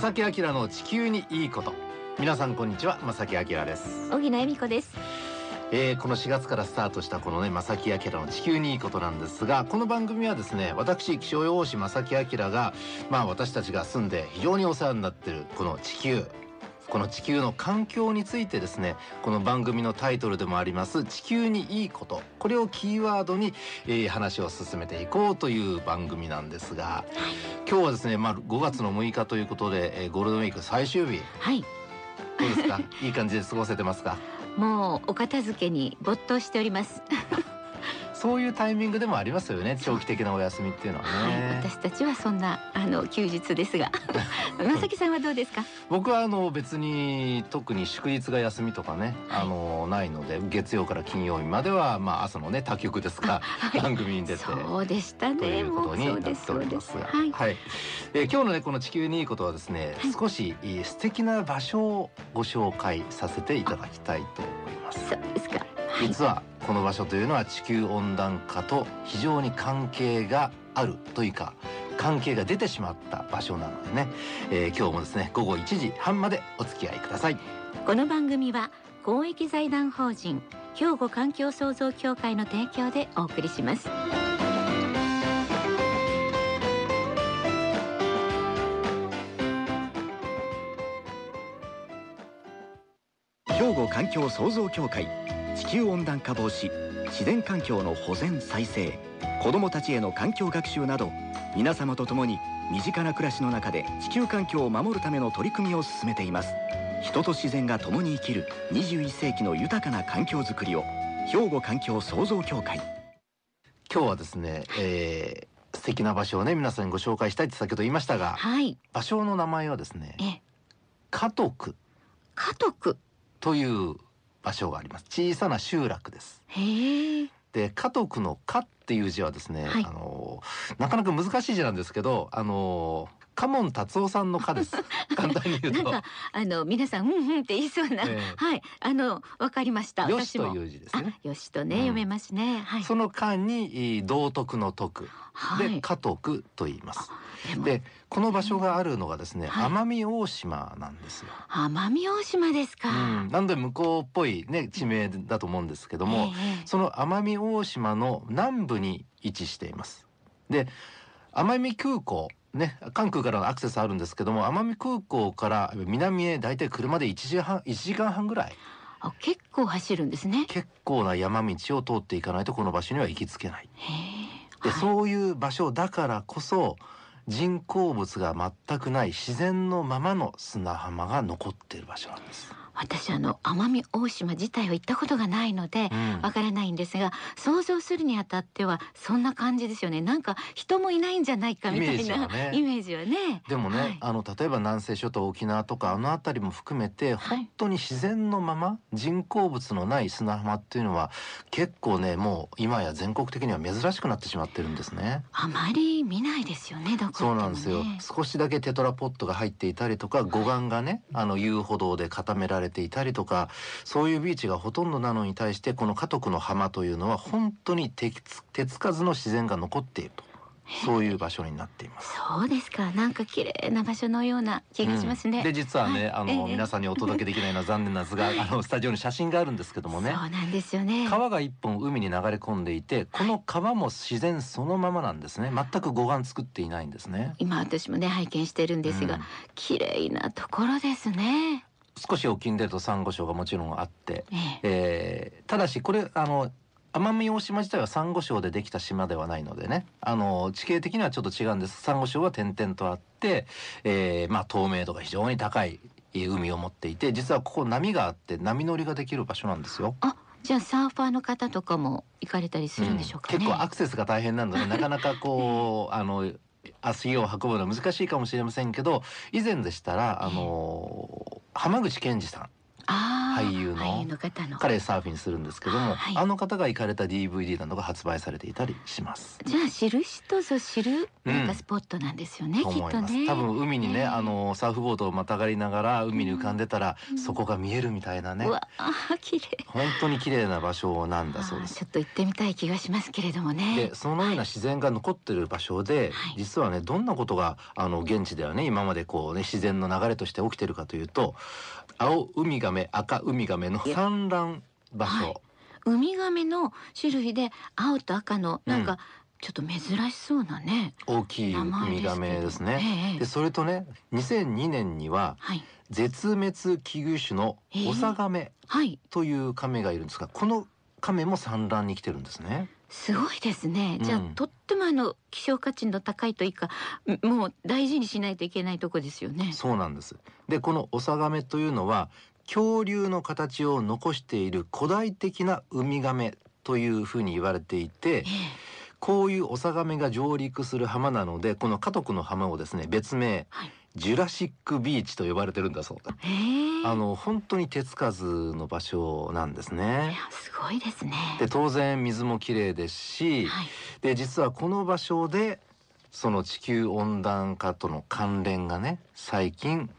正木明の地球にいいこと皆さんこんにちは正木明です、小木野恵美子です。えーこの4月からスタートしたこのね正木明の地球にいいことなんですがこの番組はですね私気象予報士正木明がまあ私たちが住んで非常にお世話になっているこの地球この地球の環境についてですねこの番組のタイトルでもあります地球にいいこと。これをキーワードに、えー話を進めていこうという番組なんですが今日はですね、まあ、5月の6日ということで、えーゴールデンウィーク最終日。はい、どうですか？いい感じで過ごせてますか？もうお片付けに没頭しております。そういうタイミングでもありますよね長期的なお休みっていうのははい、ね、私たちはそんなあの休日ですが、まさきさんはどうですか？僕はあの別に特に祝日が休みとかね、はい。あのないので月曜から金曜日まではまあ朝のね他局ですが、はい。番組に出て。そうでしたといね。うことになっておりますす。が、はい。はい、えー今日のねこの地球にいいことはですね、はい。少し素敵な場所をご紹介させていただきたいと思います。そうですか。はい。実はこの場所というのは地球温暖化と非常に関係があるというか関係が出てしまった場所なのでね、えー今日もですね午後1時半までお付き合いくださいこの番組は公益財団法人兵庫環境創造協会の提供でお送りします。兵庫環境創造協会地球温暖化防止自然環境の保全再生子どもたちへの環境学習など皆様と共に身近な暮らしの中で地球環境を守るための取り組みを進めています人と自然が共に生きる21世紀の豊かな環境づくりを兵庫環境創造協会今日はですね、えー素敵な場所をね皆さんにご紹介したいって先ほど言いましたがはい。場所の名前はですねえ、家督家督。という場所があります。小さな集落です。で家督の家っていう字はですね、はい。あのなかなか難しい字なんですけどあの家門達夫さんの家です。簡単に言うと。なんかあの皆さんうんうんって言いそうな、ええ。はいあのわかりました。よしという字ですね。あよしとね、うん。読めますね。はい。その間にえー道徳の徳。はい。で家督と言います。でこの場所があるのがですね、はい奄美大島なんですよ。奄美大島ですか、うん、なので向こうっぽいね地名だと思うんですけども、ええ。その奄美大島の南部に位置しています。で奄美空港ね関空からのアクセスあるんですけども奄美空港から南へ大体車で1時半1時間半ぐらいあ結構走るんですね結構な山道を通っていかないとこの場所には行きつけない。はいそういう場所だからこそ人工物が全くない自然のままの砂浜が残っている場所なんです。私あの奄美大島自体は行ったことがないのでうん。わからないんですが想像するにあたってはそんな感じですよね。なんか人もいないんじゃないかみたいなイメージはね。ね。でもね、はい。あの例えば南西諸島沖縄とかあの辺りも含めて本当に自然のまま人工物のない砂浜っていうのは結構ねもう今や全国的には珍しくなってしまってるんですね。あまり見ないですよねどこそうなんですよ。少しだけテトラポットが入っていたりとか護岸がねあの遊歩道で固められていたりとかそういうビーチがほとんどなのに対してこの家督の浜というのは本当に手つ手つかずの自然が残っているとそういう場所になっています。そうですか。なんか綺麗な場所のような気がしますね。うんで実はね、はいあの、ええ皆さんにお届けできないのは残念なんですが あのスタジオに写真があるんですけどもねそうなんですよね。川が一本海に流れ込んでいてこの川も自然そのままなんですね全く護岸作っていないんですね。今私もね拝見してるんですが、うん綺麗なところですね。少し沖に出るとサンゴ礁がもちろんあってえええーただしこれあの奄美大島自体はサンゴ礁でできた島ではないのでねあの地形的にはちょっと違うんですサンゴ礁は点々とあって、えーまあ、透明度が非常に高いえー海を持っていて実はここ波があって波乗りができる場所なんですよ。あ、じゃあサーファーの方とかも行かれたりするんでしょうかね。うん結構アクセスが大変なので なかなかこうあの足を運ぶのは難しいかもしれませんけど以前でしたらあの浜口健二さん。俳優の彼サーフィンするんですけども、はい。あの方が行かれた DVD などが発売されていたりします。じゃあ知る人ぞ知るうん。なんかスポットなんですよね、ときっと。ね。多分海にね、ねあのサーフボードをまたがりながら海に浮かんでたら、うんそこが見えるみたいなね。う。わあ綺麗。本当に綺麗な場所なんだそうです。ちょ。っと行ってみたい気がしますけれどもね。でそのような自然が残ってる場所で、はい。実はねどんなことがあの現地ではね今までこうね自然の流れとして起きてるかというと青ウミガメ赤ウミガメの産卵場所、はい。ウミガメの種類で青と赤のなんかちょっと珍しそうなね、大きいウミガメですね。ええ。でそれとね2002年にははい。絶滅危惧種のオサガメはい。というカメがいるんですがこのカメも産卵に来てるんですね。すごいですね。じゃあ、うんとってもあの希少価値の高いというか、んもう大事にしないといけないとこですよね。そうなんです。でこのオサガメというのは恐竜の形を残している古代的なウミガメというふうに言われていてええこういうオサガメが上陸する浜なのでこの家督の浜をですね別名はい。ジュラシックビーチと呼ばれてるんだそうだ。ええあの本当に手つかずの場所なんですいね。やすごいですね。で当然水もきれいですし、はい。で実はこの場所でその地球温暖化との関連がね最近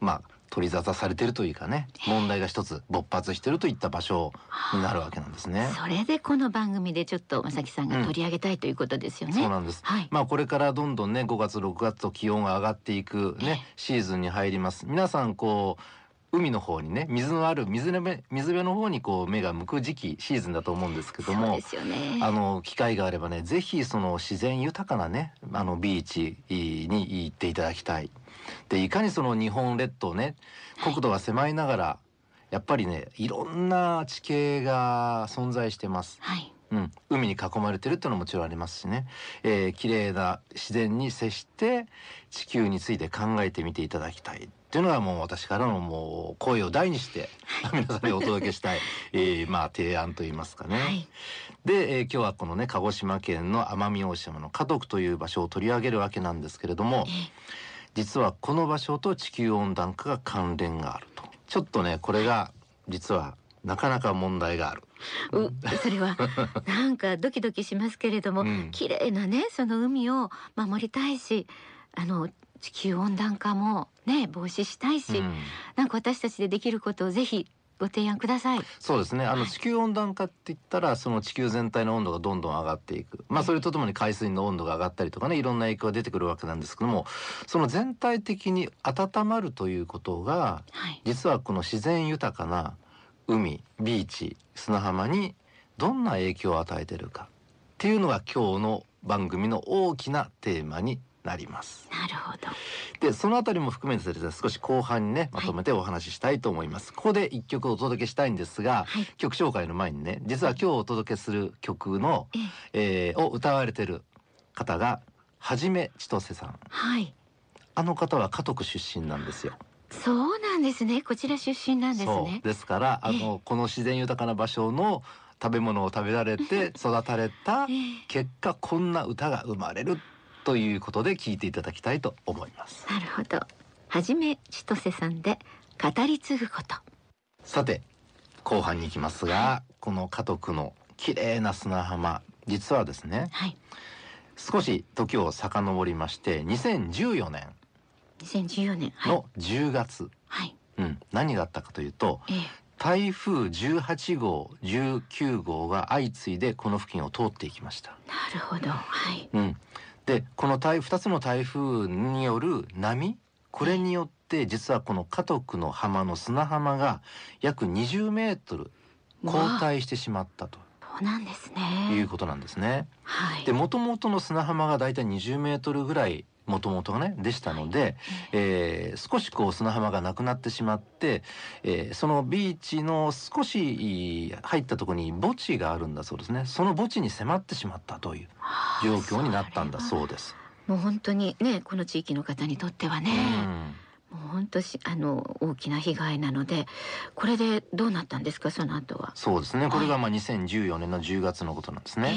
まあ取り沙汰されてるというかね問題が一つ勃発してるといった場所になるわけなんですね。それでこの番組でちょっとまさきさんが取り上げたいということですよね。そうなんです。はい。まあこれからどんどんね5月6月と気温が上がっていくええねシーズンに入ります。皆さんこう海の方にね水のある水辺水辺の方にこう目が向く時期シーズンだと思うんですけどもで。すよね。あの機会があればねぜひその自然豊かなねあのビーチに行っていただきたい。でいかにその日本列島ね国土が狭いながらやっぱりねいろんな地形が存在してます。はい。うん、海に囲まれてるっていうのももちろんありますしね、えー、綺麗な自然に接して地球について考えてみていただきたいっていうのがもう私からのもう声を大にして皆さんにお届けしたい、えー、まあ提案といいますかね。はい。で、えー今日はこのね鹿児島県の奄美大島の家督という場所を取り上げるわけなんですけれどもえ実はこの場所と地球温暖化が関連があると。ちょっとねこれが実はなかなか問題がある。えうそれは なんかドキドキしますけれども、うん。綺麗なねその海を守りたいし、あの地球温暖化もね防止したいし、うん。なんか私たちでできることをぜひご提案ください。そうですねあのはい地球温暖化って言ったらその地球全体の温度がどんどん上がっていくまあそれとともに海水の温度が上がったりとかねいろんな影響が出てくるわけなんですけどもその全体的に温まるということがはい。実はこの自然豊かな海ビーチ砂浜にどんな影響を与えているかっていうのが今日の番組の大きなテーマになります。なるほど。でそのあたりも含めてですね少し後半にねまとめてお話ししたいと思います。ここで一曲お届けしたいんですが、はい。曲紹介の前にね実は今日お届けする曲の、えええーを歌われてる方がはじめ千歳さんはい。あの方は家督出身なんですよ。そうなんですね。こちら出身なんですね。ですからあのこの自然豊かな場所の食べ物を食べられて育たれたええ結果こんな歌が生まれるということで聞いていただきたいと思います。なるほど。はじめ千歳さんで語り継ぐこと。さて後半に行きますがこの家督の綺麗な砂浜実はですねはい。少し時を遡りまして2014年2014年。はい。の10月、はい。うん、何があったかというとええ台風18号19号が相次いでこの付近を通っていきました。なるほど。はい。うん、でこの台2つの台風による波？これによって実はこの家督の浜の砂浜が約20メートル後退してしまったとそうなんですね。いうことなんですね。はい。で元々の砂浜がだいたい20メートルぐらいもともとがねでしたので、えー少しこう砂浜がなくなってしまって、えーそのビーチの少し入ったところに墓地があるんだそうですね。その墓地に迫ってしまったというはあ状況になったんだそうです。もう本当にねこの地域の方にとってはね、うんもう本当しあの大きな被害なのでこれでどうなったんですかその後は？そうですね。これがまあ2014年の10月のことなんですね。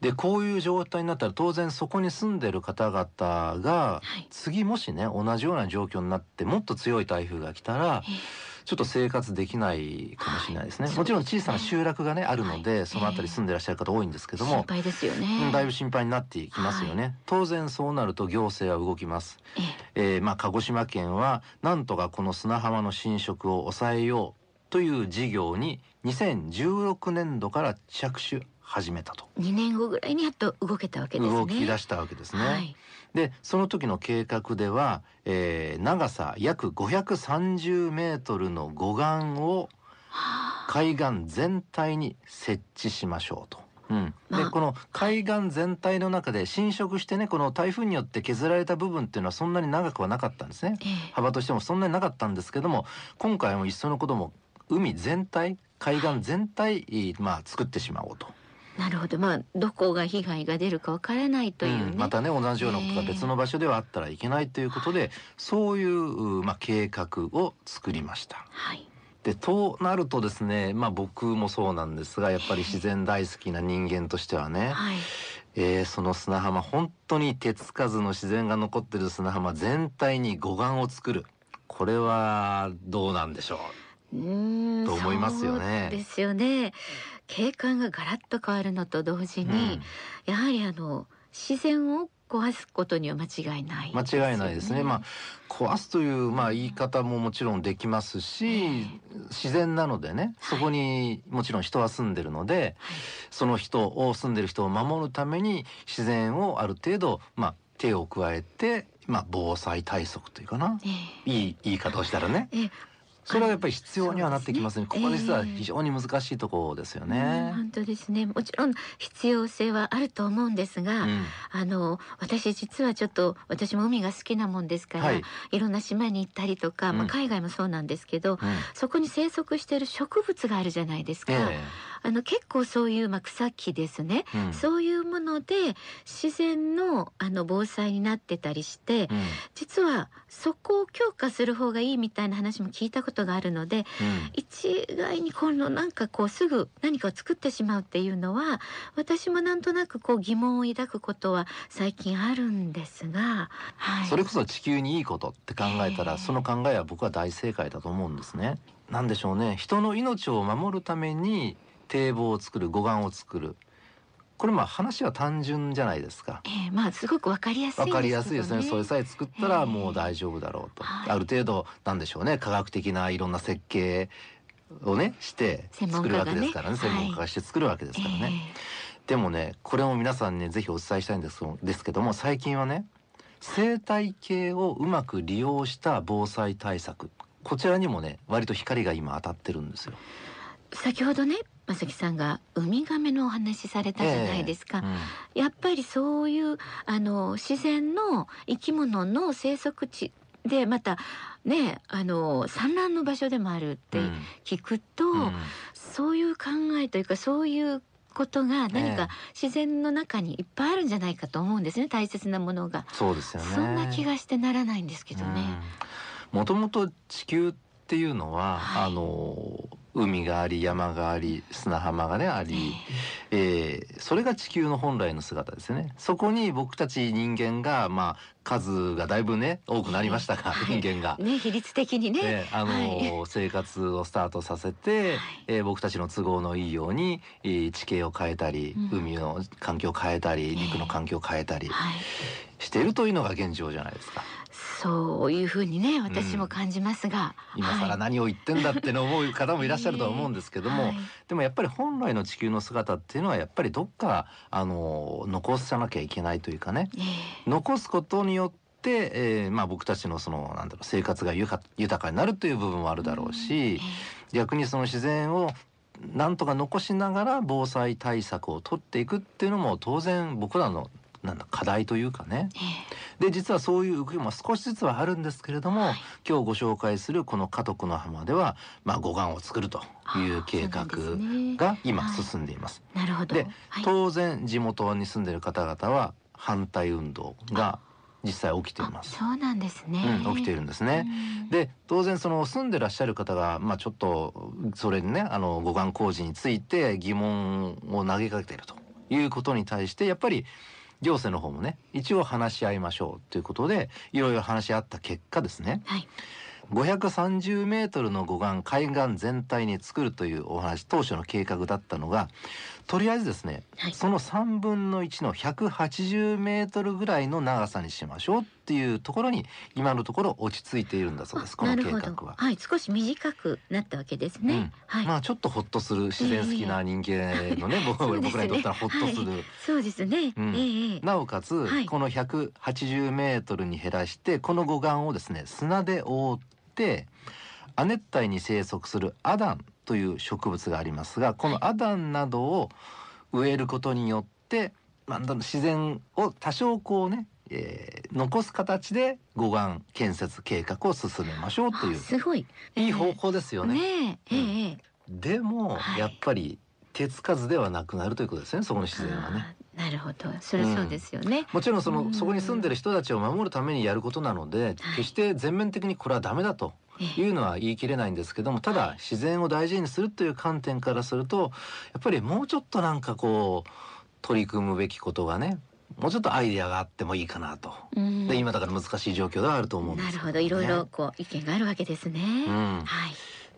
え。でこういう状態になったら当然そこに住んでる方々がはい。次もしね同じような状況になってもっと強い台風が来たらええちょっと生活できないかもしれないですね、はい。もちろん小さな集落がねあるので、はい。そのあたり住んでらっしゃる方多いんですけども、心配ですよね。うんだいぶ心配になっていきますよね、当然そうなると行政は動きます、ええ。えーまあ鹿児島県はなんとかこの砂浜の侵食を抑えようという事業に2016年度から着手始めたと。2年後ぐらいにやっと動けたわけですね。動き出したわけですね。はい。でその時の計画では、えー長さ約530メートルの護岸をはあ。海岸全体に設置しましょうと。うん、でまあ。この海岸全体の中で侵食してねこの台風によって削られた部分っていうのはそんなに長くはなかったんですね。ええ。幅としてもそんなになかったんですけども今回もいっそのことも海全体海岸全体、まあ、作ってしまおうとなるほど。まあどこが被害が出るかわからないというね、うん。またね同じようなことが別の場所ではあったらいけないということで、そういう、まあ、計画を作りました。はい。でとなるとですね、まあ、僕もそうなんですがやっぱり自然大好きな人間としてはね、はい。えーその砂浜本当に手つかずの自然が残ってる砂浜全体に護岸を作る。これはどうなんでしょう？と思いますよね。そうですよね景観がガラッと変わるのと同時う、に、やはりあの自然を壊すことには間違いないうん間違いないですね。まあ壊すというまあ言い方ももちろんできますし、自然なのでねそこにもちろん人は住んでるので、はい。その人を住んでる人を守るために自然をある程度まあ手を加えてまあ防災対策というかな。えいい言い方をしたらね。えええそれはやっぱり必要にはなってきますね。すね。ここ実はええ非常に難しいところですようんね。本当ですね。もちろん必要性はあると思うんですが、うん。あの私実はちょっと私も海が好きなもんですから、はい。い、ろんな島に行ったりとか、まあ、うん。海外もそうなんですけど、うん。そこに生息している植物があるじゃないですか、えあの結構そういう、まあ、草木ですね、えうん。そういうもので自然のあの防災になってたりして、うん。実はそこを強化する方がいいみたいな話も聞いたことがあるのでうん。一概にこのなんかこうすぐ何かを作ってしまうっていうのは私もなんとなくこう疑問を抱くことは最近あるんですが、はい、それこそ地球にいいことって考えたら、ええ。その考えは僕は大正解だと思うんですね。なんでしょうね。人の命を守るために堤防を作る護岸を作るこれまあ話は単純じゃないですか。ええまあすごくわかりやすいわかりやすいですね。それさえ作ったらもう大丈夫だろうと。はいある程度なんでしょうね。科学的ないろんな設計をねして専門作る家がねわけですからね。専門家がして作るわけですからね。でもねこれも皆さんねぜひお伝えしたいんですですけども最近はね生態系をうまく利用した防災対策こちらにもね割と光が今当たってるんですよ。先ほどね正木さんがウミガメのお話しされたじゃないですか、うんやっぱりそういうあの自然の生き物の生息地でまたねあの産卵の場所でもあるってうん。聞くと、うん。そういう考えというかそういうことが何ええ。か自然の中にいっぱいあるんじゃないかと思うんですね大切なものが、そうですよね。そんな気がしてならないんですけどね。もともと地球っていうのは、はい。あの海があり山があり砂浜がねあり、えーそれが地球の本来の姿ですよね。そこに僕たち人間がまあ数がだいぶね多くなりましたが、はい。人間が。ね比率的にね。えーあのはい。生活をスタートさせて、はい。えー僕たちの都合のいいように、えー地形を変えたり、うん。海の環境を変えたりええ。陸の環境を変えたりはい、しているというのが現状じゃないですか。そういうふうにね私も感じますが、今更はい。何を言ってんだっての思う方もいらっしゃるとは思うんですけども、はい。でもやっぱり本来の地球の姿っていうのはやっぱりどっかあの残さなきゃいけないというかね。ええ。残すことによって、えーまあ、僕たちのそのなんだろう生活が豊か豊かになるという部分もあるだろうし、え逆にその自然をなんとか残しながら防災対策を取っていくっていうのも当然僕らのなんだ課題というかね。ええ。で実はそういう動きも少しずつはあるんですけれども、はい。今日ご紹介するこの家督の浜では、まあ、護岸を作るという計画が今はい進んでいます。なるほど。ではい。当然地元に住んでいる方々は反対運動が実際起きています。あそうなんですね。うん、起きているんですね。うんで当然その住んでらっしゃる方が、まあ、ちょっとそれにねあの護岸工事について疑問を投げかけているということに対してやっぱり行政の方もね一応話し合いましょうということでいろいろ話し合った結果ですねはい。530メートルの護岸海岸全体に作るというお話当初の計画だったのがとりあえずですね、はい。その3分の1の180メートルぐらいの長さにしましょうっていうところに今のところ落ち着いているんだそうですこの計画は。はい少し短くなったわけですね、うん。はい、まあちょっとホッとする自然好きな人間のね、僕 そうですね。僕らにとったらホッとする、そうですね、うん。ええええ。なおかつ、はい。この180メートルに減らしてこの護岸をですね砂で覆って亜熱帯に生息するアダンという植物がありますがこのアダンなどを植えることによって、まあ、自然を多少こうね、えー残す形で護岸建設計画を進めましょうというあすごい。いい方向ですよね。ねえええええ。でも、はい。やっぱり手つかずではなくなるということですねそこの自然はね。なるほど。それそうですよね、もちろんその、うん。そこに住んでる人たちを守るためにやることなので、はい。決して全面的にこれはダメだとええいうのは言い切れないんですけどもただ自然を大事にするという観点からするとやっぱりもうちょっとなんかこう取り組むべきことがねもうちょっとアイデアがあってもいいかなと。うん。で今だから難しい状況ではあると思うんですなよるほど。いろいろこう意見があるわけですね、うん、はい。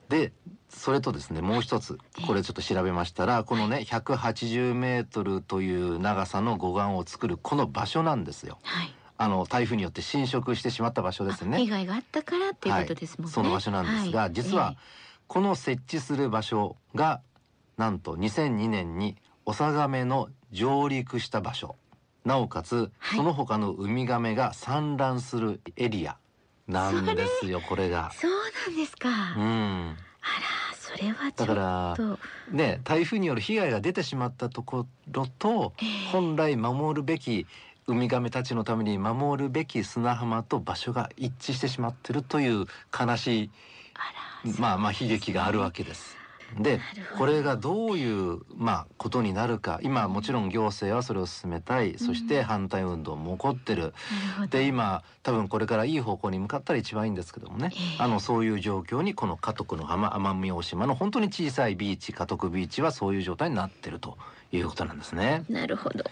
でそれとですねもう一つこれちょっと調べましたらこのね180メートルという長さの護岸を作るこの場所なんですよ。はいあの台風によって侵食してしまった場所ですね。あ被害があったからっていうことですもんね、その場所なんですが、はい。実はこの設置する場所がなんと2002年にオサガメの上陸した場所。なおかつ、はい。その他のウミガメが産卵するエリアなんですよこれが。そうなんですか、うあん、らそれはちょだっからとね台風による被害が出てしまったところとええ。本来守るべきウミガメたちのために守るべき砂浜と場所が一致してしまってるという悲しいまあまあ悲劇があるわけです。でこれがどういうまあことになるか今もちろん行政はそれを進めたい。そして反対運動も起こってる。なるで今多分これからいい方向に向かったら一番いいんですけどもね、ええ。あのそういう状況にこの家徳の浜奄美大島の本当に小さいビーチ家徳ビーチはそういう状態になってるということなんですね。なるほど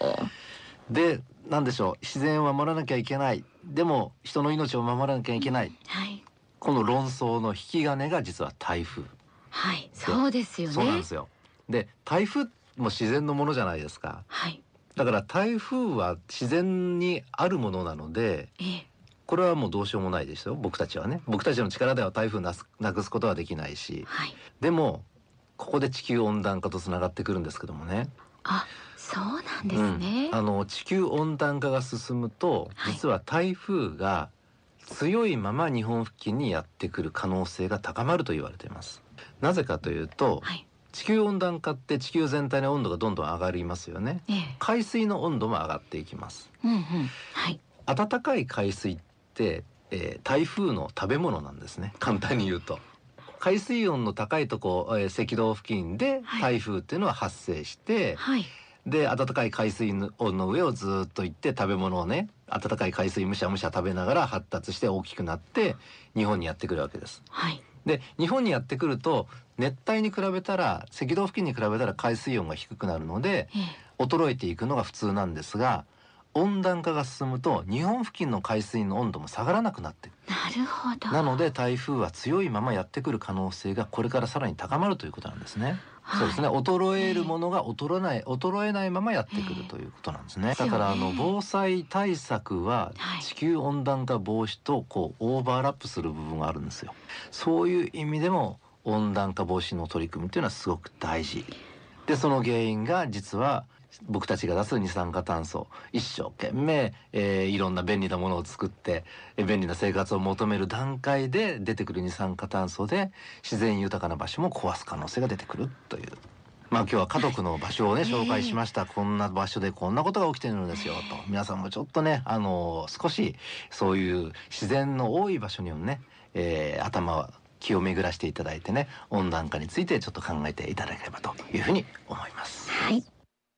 で何でしょう。自然を守らなきゃいけない。でも人の命を守らなきゃいけない。はい。この論争の引き金が実は台風。はい。そうですよね。そうなんですよ。で台風も自然のものじゃないですか。はい。だから台風は自然にあるものなのでええ。これはもうどうしようもないですよ。僕たちはね。僕たちの力では台風なすなくすことはできないし。はい。でもここで地球温暖化とつながってくるんですけどもね。あそうなんですね、うん。あの地球温暖化が進むとはい。実は台風が強いまま日本付近にやってくる可能性が高まると言われています。なぜかというとはい。地球温暖化って地球全体の温度がどんどん上がりますよね。ええ。海水の温度も上がっていきます。うんうん。はい。暖かい海水って、えー台風の食べ物なんですね。簡単に言うと。海水温の高いとこ、えー赤道付近ではい。台風っていうのは発生して、はいで暖かい海水の温の上をずーっと行って食べ物をね暖かい海水むしゃむしゃ食べながら発達して大きくなって日本にやってくるわけです。はいで日本にやってくると熱帯に比べたら赤道付近に比べたら海水温が低くなるのでええ衰えていくのが普通なんですが温暖化が進むと日本付近の海水の温度も下がらなくなってくなるほどるなので台風は強いままやってくる可能性がこれからさらに高まるということなんですね。はいそうですね衰えるものが衰えない衰えないままやってくるということなんですね。ええだからあの防災対策ははい地球温暖化防止とこうオーバーラップする部分があるんですよ。そういう意味でも温暖化防止の取り組みというのはすごく大事。でその原因が実は僕たちが出す二酸化炭素一生懸命、えーいろんな便利なものを作ってえー便利な生活を求める段階で出てくる二酸化炭素で自然豊かな場所も壊す可能性が出てくるという。まあ今日は家族の場所をね、はい紹介しました、こんな場所でこんなことが起きてるんですよと皆さんもちょっとねあの少しそういう自然の多い場所にもね、えー頭は気を巡らしていただいてね温暖化についてちょっと考えていただければというふうに思います。はい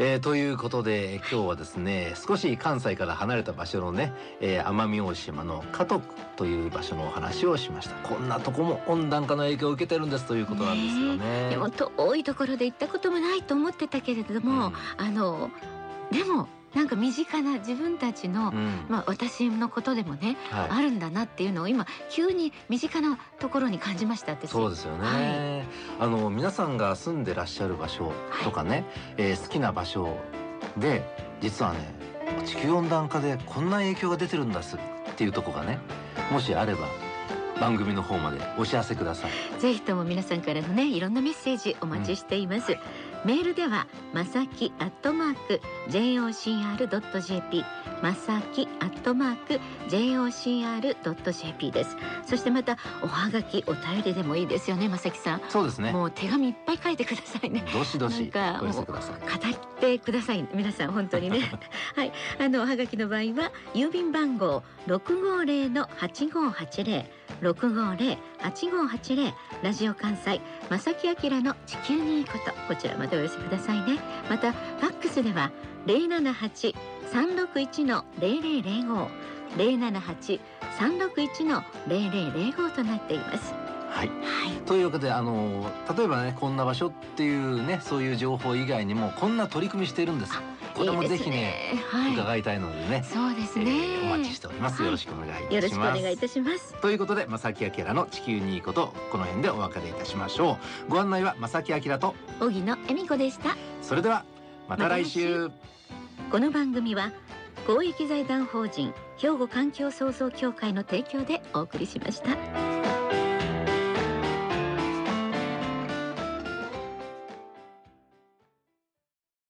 えーということで今日はですね少し関西から離れた場所のね、えー奄美大島の加徳という場所のお話をしました。こんなとこも温暖化の影響を受けてるんですということなんですよね。でも遠いところで行ったこともないと思ってたけれども、あのでもなんか身近な自分たちの、うん。うんまあ私のことでもね、はい。あるんだなっていうのを今急に身近なところに感じました私。そうですよね、あの皆さんが住んでらっしゃる場所とかね、えー好きな場所で実はね地球温暖化でこんな影響が出てるんですっていうとこがねもしあれば番組の方までお知らせください。ぜひとも皆さんからのねいろんなメッセージお待ちしています、メールではまさきアットマーク jocr.jp まさきアットマーク jocr.jp です。そしてまたおはがきお便りでもいいですよねまさきさん。そうですね。もう手紙いっぱい書いてくださいね。どしどしなんかお寄せください。語ってください皆さん本当にね。はい。あのおはがきの場合は郵便番号六五零の八五八零。六五零八五八零。ラジオ関西正木明の地球にいいこと。こちらまでお寄せくださいね。またファックスでは零七八三六一の零零零五零七八三六一の零零零五となっています。はい。はい。というわけであの例えばねこんな場所っていうねそういう情報以外にもこんな取り組みしてるんです。これもぜひねいいですはい。伺いたいのでね、そうですね、えーお待ちしております、はい。よろしくお願いいたします。よろしくお願いいたします。ということで正木明の地球にいいことこの辺でお別れいたしましょう。ご案内は正木明と荻野恵美子でした。それではまた来週,、まこの番組は公益財団法人兵庫環境創造協会の提供でお送りしました。